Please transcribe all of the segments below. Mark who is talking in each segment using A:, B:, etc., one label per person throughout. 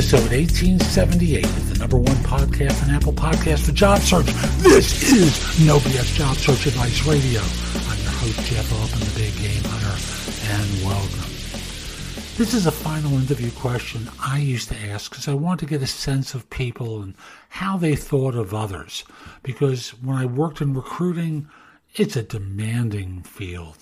A: Episode 1878 of the number one podcast on Apple Podcast for Job Search. This is No BS Job Search Advice Radio. I'm your host, Jeff Altman, the Big Game Hunter, and welcome. This is a final interview question I used to ask because I want to get a sense of people and how they thought of others. Because when I worked in recruiting, it's a demanding field.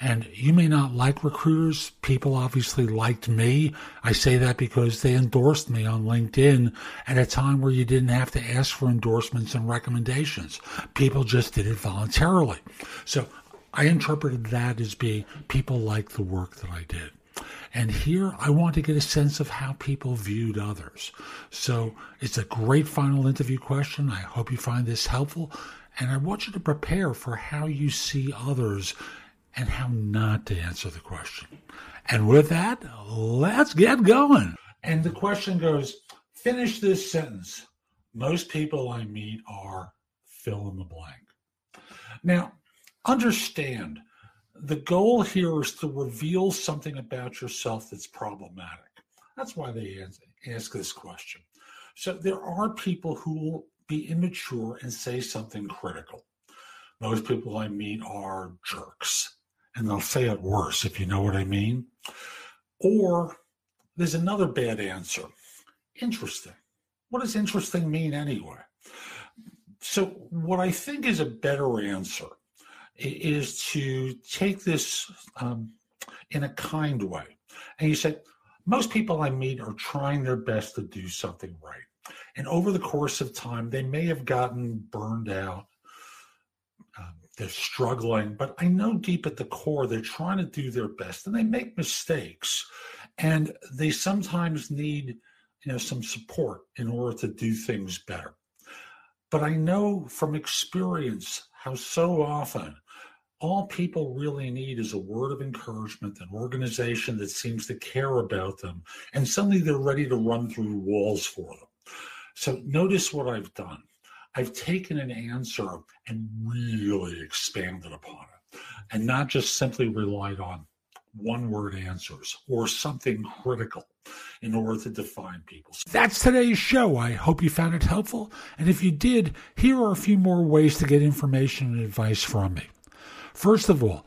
A: And you may not like recruiters. People obviously liked me. I say that because they endorsed me on LinkedIn at a time where you didn't have to ask for endorsements and recommendations. People just did it voluntarily. So I interpreted that as being people like the work that I did. And here I want to get a sense of how people viewed others. So it's a great final interview question. I hope you find this helpful. And I want you to prepare for how you see others and how not to answer the question. And with that, let's get going. And the question goes finish this sentence. Most people I meet are fill in the blank. Now, understand the goal here is to reveal something about yourself that's problematic. That's why they ask this question. So there are people who will be immature and say something critical. Most people I meet are jerks and they'll say it worse, if you know what I mean. Or there's another bad answer interesting. What does interesting mean anyway? So, what I think is a better answer is to take this um, in a kind way. And you say, most people I meet are trying their best to do something right. And over the course of time, they may have gotten burned out, they're struggling, but I know deep at the core they're trying to do their best and they make mistakes. And they sometimes need, you know, some support in order to do things better. But I know from experience how so often all people really need is a word of encouragement, an organization that seems to care about them, and suddenly they're ready to run through walls for them. So notice what I've done. I've taken an answer and really expanded upon it and not just simply relied on one word answers or something critical in order to define people. That's today's show. I hope you found it helpful. And if you did, here are a few more ways to get information and advice from me. First of all,